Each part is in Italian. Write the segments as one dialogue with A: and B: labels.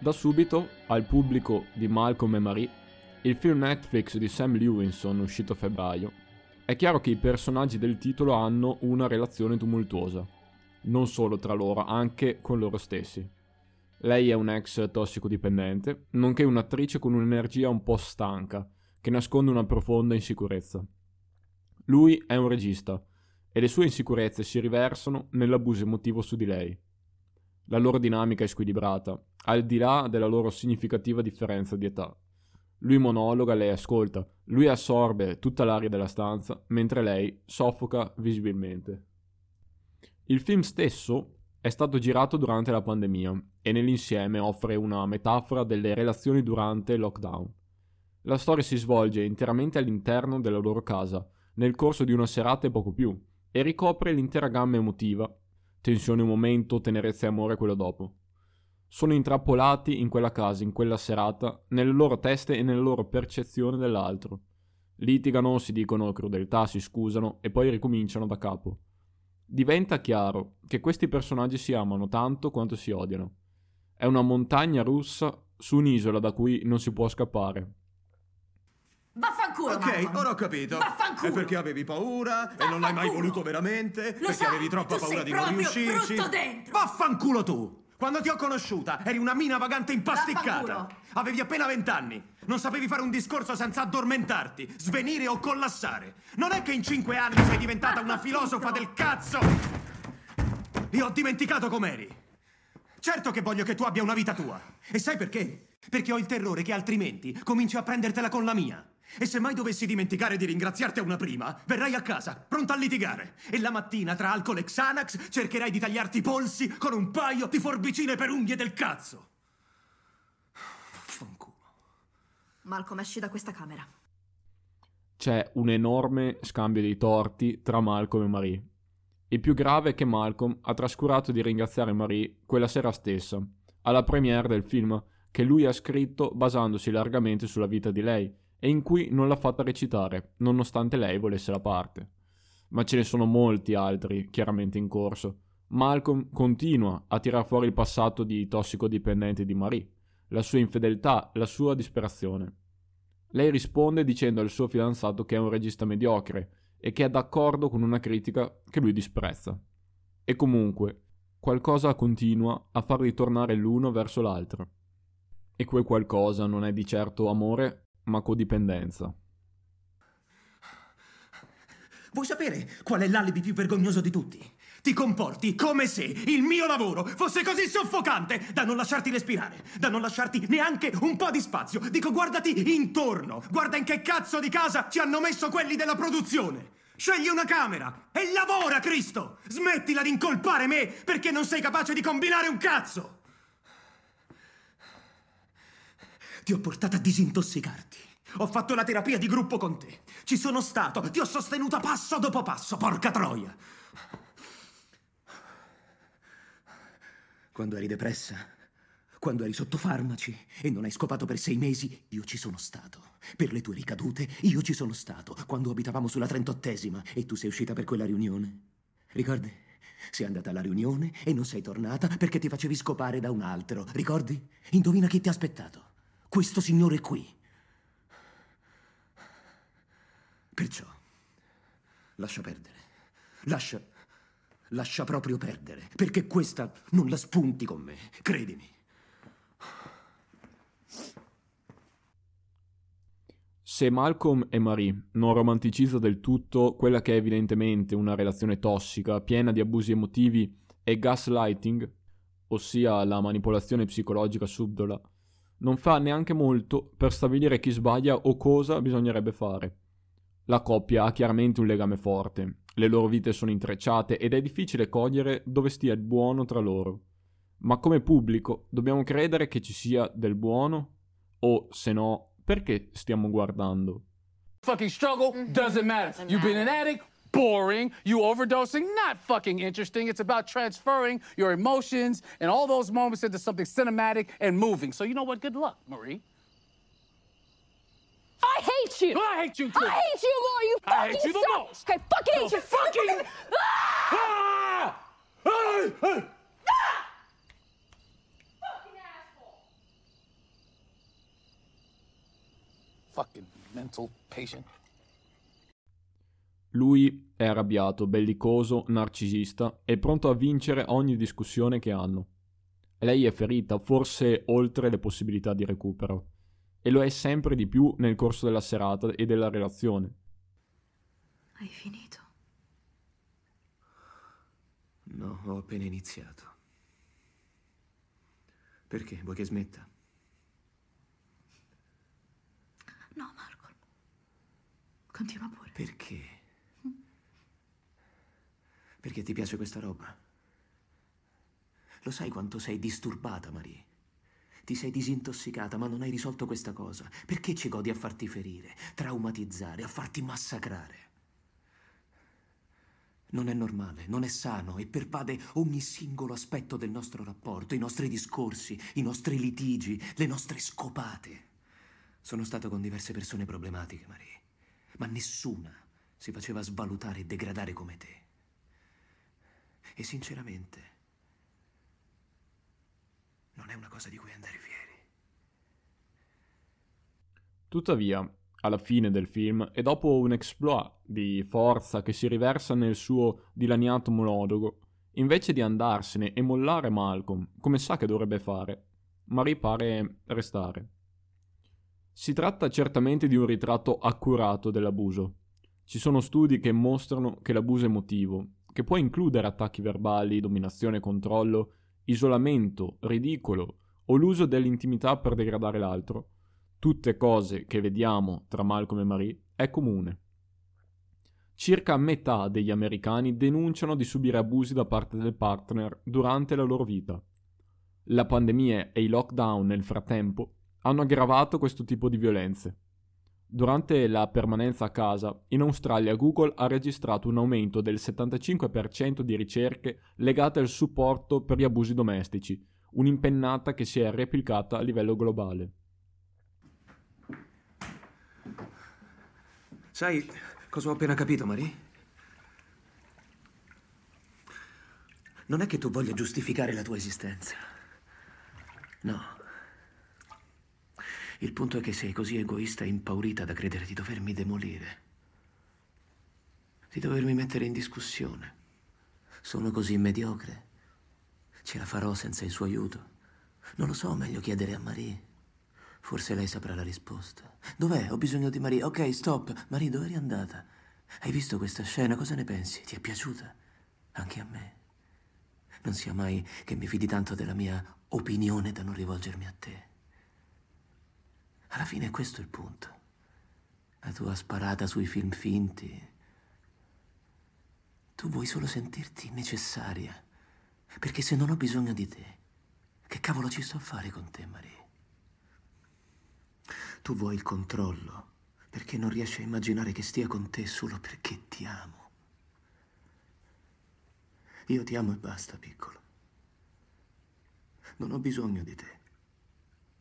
A: Da subito, al pubblico di Malcolm e Marie, il film Netflix di Sam Lewinson uscito a febbraio, è chiaro che i personaggi del titolo hanno una relazione tumultuosa, non solo tra loro, anche con loro stessi. Lei è un ex tossicodipendente, nonché un'attrice con un'energia un po' stanca, che nasconde una profonda insicurezza. Lui è un regista, e le sue insicurezze si riversano nell'abuso emotivo su di lei. La loro dinamica è squilibrata, al di là della loro significativa differenza di età. Lui monologa, lei ascolta, lui assorbe tutta l'aria della stanza, mentre lei soffoca visibilmente. Il film stesso è stato girato durante la pandemia e nell'insieme offre una metafora delle relazioni durante il lockdown. La storia si svolge interamente all'interno della loro casa, nel corso di una serata e poco più, e ricopre l'intera gamma emotiva, tensione un momento, tenerezza e amore quello dopo. Sono intrappolati in quella casa, in quella serata, nelle loro teste e nella loro percezione dell'altro. Litigano, si dicono crudeltà, si scusano e poi ricominciano da capo. Diventa chiaro che questi personaggi si amano tanto quanto si odiano. È una montagna russa su un'isola da cui non si può scappare.
B: Vaffanculo!
C: Ok,
B: Malcolm.
C: ora ho capito.
B: Vaffanculo!
C: È perché avevi paura e non l'hai mai
B: Vaffanculo!
C: voluto veramente?
B: Lo
C: perché
B: sai,
C: avevi troppa paura di non riuscirci?
B: brutto dentro!
C: Vaffanculo tu! Quando ti ho conosciuta eri una mina vagante impasticcata.
B: Vaffanculo!
C: Avevi appena vent'anni. Non sapevi fare un discorso senza addormentarti, svenire o collassare. Non è che in cinque anni sei diventata una filosofa del cazzo! Io ho dimenticato com'eri. Certo che voglio che tu abbia una vita tua. E sai perché? Perché ho il terrore che altrimenti cominci a prendertela con la mia. E se mai dovessi dimenticare di ringraziarti a una prima, verrai a casa, pronta a litigare. E la mattina, tra alcol e Xanax, cercherai di tagliarti i polsi con un paio di forbicine per unghie del cazzo. Fanculo.
B: Malcolm, esci da questa camera.
A: C'è un enorme scambio di torti tra Malcolm e Marie. Il più grave è che Malcolm ha trascurato di ringraziare Marie quella sera stessa, alla premiere del film che lui ha scritto basandosi largamente sulla vita di lei e in cui non l'ha fatta recitare, nonostante lei volesse la parte. Ma ce ne sono molti altri, chiaramente in corso. Malcolm continua a tirar fuori il passato di tossicodipendente di Marie, la sua infedeltà, la sua disperazione. Lei risponde dicendo al suo fidanzato che è un regista mediocre e che è d'accordo con una critica che lui disprezza. E comunque, qualcosa continua a far ritornare l'uno verso l'altro. E quel qualcosa non è di certo amore, ma codipendenza.
C: Vuoi sapere qual è l'alibi più vergognoso di tutti? Ti comporti come se il mio lavoro fosse così soffocante da non lasciarti respirare, da non lasciarti neanche un po' di spazio. Dico, guardati intorno, guarda in che cazzo di casa ci hanno messo quelli della produzione. Scegli una camera e lavora, Cristo! Smettila di incolpare me perché non sei capace di combinare un cazzo! Ti ho portato a disintossicarti. Ho fatto la terapia di gruppo con te. Ci sono stato, ti ho sostenuta passo dopo passo, porca troia. Quando eri depressa, quando eri sotto farmaci e non hai scopato per sei mesi, io ci sono stato. Per le tue ricadute, io ci sono stato. Quando abitavamo sulla trentottesima e tu sei uscita per quella riunione. Ricordi? Sei andata alla riunione e non sei tornata perché ti facevi scopare da un altro. Ricordi? Indovina chi ti ha aspettato. Questo signore qui. Perciò, lascia perdere. Lascia. Lascia proprio perdere, perché questa non la spunti con me, credimi.
A: Se Malcolm e Marie non romanticizza del tutto quella che è evidentemente una relazione tossica, piena di abusi emotivi e gaslighting, ossia la manipolazione psicologica subdola, non fa neanche molto per stabilire chi sbaglia o cosa bisognerebbe fare. La coppia ha chiaramente un legame forte, le loro vite sono intrecciate ed è difficile cogliere dove stia il buono tra loro. Ma come pubblico dobbiamo credere che ci sia del buono? O, se no, perché stiamo guardando?
D: Fucking struggle doesn't matter. You've been an addict, boring, you overdosing, not fucking interesting. It's about transferring your emotions and all those moments into something cinematic and moving. So you know what? Good luck, Marie.
E: I hate you.
D: I hate you too.
E: I hate you more. You fucking I
D: hate you the
E: suck.
D: most.
E: Fucking hate you.
D: Fucking.
E: ah!
D: Ah! Ah!
E: fucking
D: mental patient.
A: Lui è arrabbiato, bellicoso, narcisista e pronto a vincere ogni discussione che hanno. Lei è ferita, forse oltre le possibilità di recupero, e lo è sempre di più nel corso della serata e della relazione.
B: Hai finito?
C: No, ho appena iniziato. Perché? Vuoi che smetta?
B: No, Malcolm. Continua pure.
C: Perché? Perché ti piace questa roba? Lo sai quanto sei disturbata, Marie? Ti sei disintossicata, ma non hai risolto questa cosa. Perché ci godi a farti ferire, traumatizzare, a farti massacrare? Non è normale, non è sano e pervade ogni singolo aspetto del nostro rapporto, i nostri discorsi, i nostri litigi, le nostre scopate. Sono stato con diverse persone problematiche, Marie, ma nessuna si faceva svalutare e degradare come te. E sinceramente, non è una cosa di cui andare fieri.
A: Tuttavia, alla fine del film, e dopo un exploit di forza che si riversa nel suo dilaniato monologo, invece di andarsene e mollare Malcolm, come sa che dovrebbe fare, Marie pare restare. Si tratta certamente di un ritratto accurato dell'abuso. Ci sono studi che mostrano che l'abuso emotivo, che può includere attacchi verbali, dominazione controllo, isolamento, ridicolo o l'uso dell'intimità per degradare l'altro, tutte cose che vediamo tra Malcolm e Marie, è comune. Circa metà degli americani denunciano di subire abusi da parte del partner durante la loro vita. La pandemia e i lockdown nel frattempo hanno aggravato questo tipo di violenze. Durante la permanenza a casa, in Australia Google ha registrato un aumento del 75% di ricerche legate al supporto per gli abusi domestici, un'impennata che si è replicata a livello globale.
C: Sai cosa ho appena capito, Marie? Non è che tu voglia giustificare la tua esistenza. No. Il punto è che sei così egoista e impaurita da credere di dovermi demolire. Di dovermi mettere in discussione. Sono così mediocre. Ce la farò senza il suo aiuto. Non lo so, meglio chiedere a Marie. Forse lei saprà la risposta. Dov'è? Ho bisogno di Marie. Ok, stop. Marie, dove eri andata? Hai visto questa scena? Cosa ne pensi? Ti è piaciuta? Anche a me. Non sia mai che mi fidi tanto della mia opinione da non rivolgermi a te. Alla fine è questo il punto. La tua sparata sui film finti. Tu vuoi solo sentirti necessaria. Perché se non ho bisogno di te, che cavolo ci sto a fare con te, Marie? Tu vuoi il controllo perché non riesci a immaginare che stia con te solo perché ti amo. Io ti amo e basta, piccolo. Non ho bisogno di te.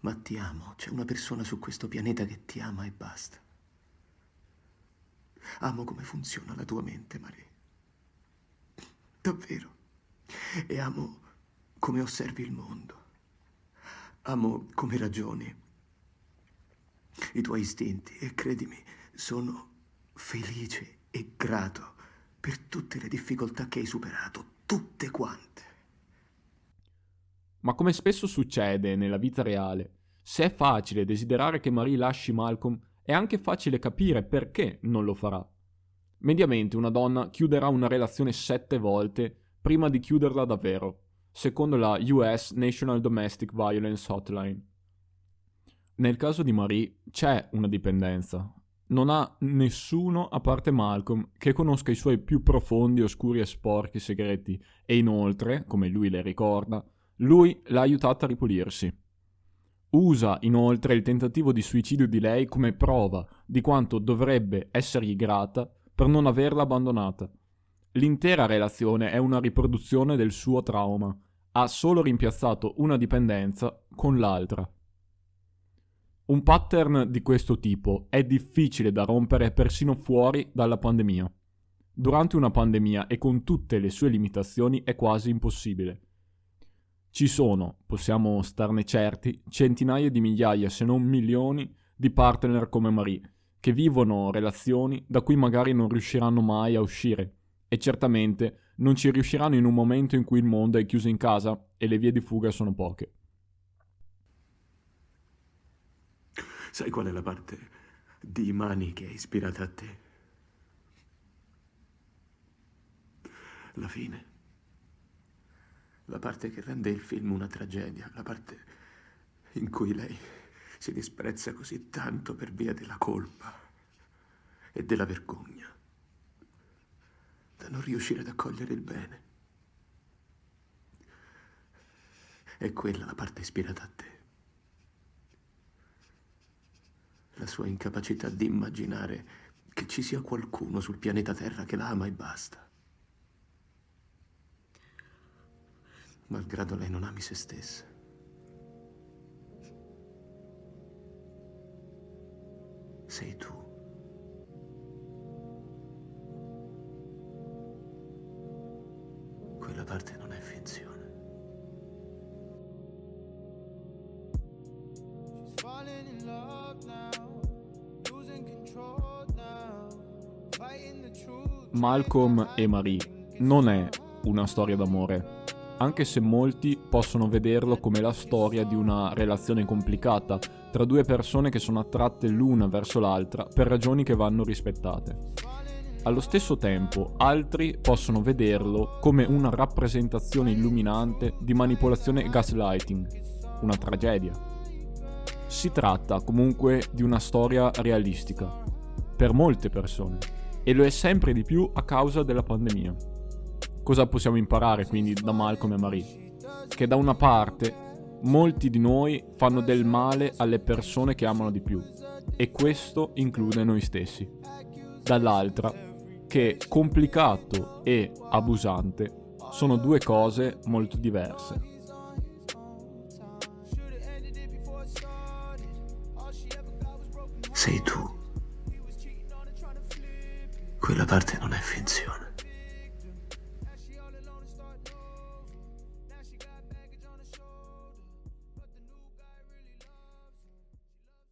C: Ma ti amo. C'è una persona su questo pianeta che ti ama e basta. Amo come funziona la tua mente, Marie. Davvero. E amo come osservi il mondo. Amo come ragioni. I tuoi istinti. E credimi, sono felice e grato per tutte le difficoltà che hai superato. Tutte quante.
A: Ma come spesso succede nella vita reale, se è facile desiderare che Marie lasci Malcolm, è anche facile capire perché non lo farà. Mediamente una donna chiuderà una relazione sette volte prima di chiuderla davvero, secondo la US National Domestic Violence Hotline. Nel caso di Marie c'è una dipendenza. Non ha nessuno, a parte Malcolm, che conosca i suoi più profondi, oscuri e sporchi segreti e inoltre, come lui le ricorda, lui l'ha aiutata a ripulirsi. Usa inoltre il tentativo di suicidio di lei come prova di quanto dovrebbe essergli grata per non averla abbandonata. L'intera relazione è una riproduzione del suo trauma. Ha solo rimpiazzato una dipendenza con l'altra. Un pattern di questo tipo è difficile da rompere persino fuori dalla pandemia. Durante una pandemia e con tutte le sue limitazioni è quasi impossibile. Ci sono, possiamo starne certi, centinaia di migliaia, se non milioni, di partner come Marie, che vivono relazioni da cui magari non riusciranno mai a uscire e certamente non ci riusciranno in un momento in cui il mondo è chiuso in casa e le vie di fuga sono poche.
C: Sai qual è la parte di Mani che è ispirata a te? La fine. La parte che rende il film una tragedia, la parte in cui lei si disprezza così tanto per via della colpa e della vergogna, da non riuscire ad accogliere il bene. È quella la parte ispirata a te. La sua incapacità di immaginare che ci sia qualcuno sul pianeta Terra che la ama e basta. Malgrado lei non ami se stessa. sei tu. Quella parte non è finzione.
A: Malcolm e Marie non è una storia d'amore, anche se molti possono vederlo come la storia di una relazione complicata tra due persone che sono attratte l'una verso l'altra per ragioni che vanno rispettate. Allo stesso tempo, altri possono vederlo come una rappresentazione illuminante di manipolazione e gaslighting, una tragedia. Si tratta comunque di una storia realistica, per molte persone, e lo è sempre di più a causa della pandemia. Cosa possiamo imparare quindi da Malcolm e Marie? Che da una parte molti di noi fanno del male alle persone che amano di più e questo include noi stessi. Dall'altra che complicato e abusante sono due cose molto diverse.
C: Sei tu. Quella parte non è finzione.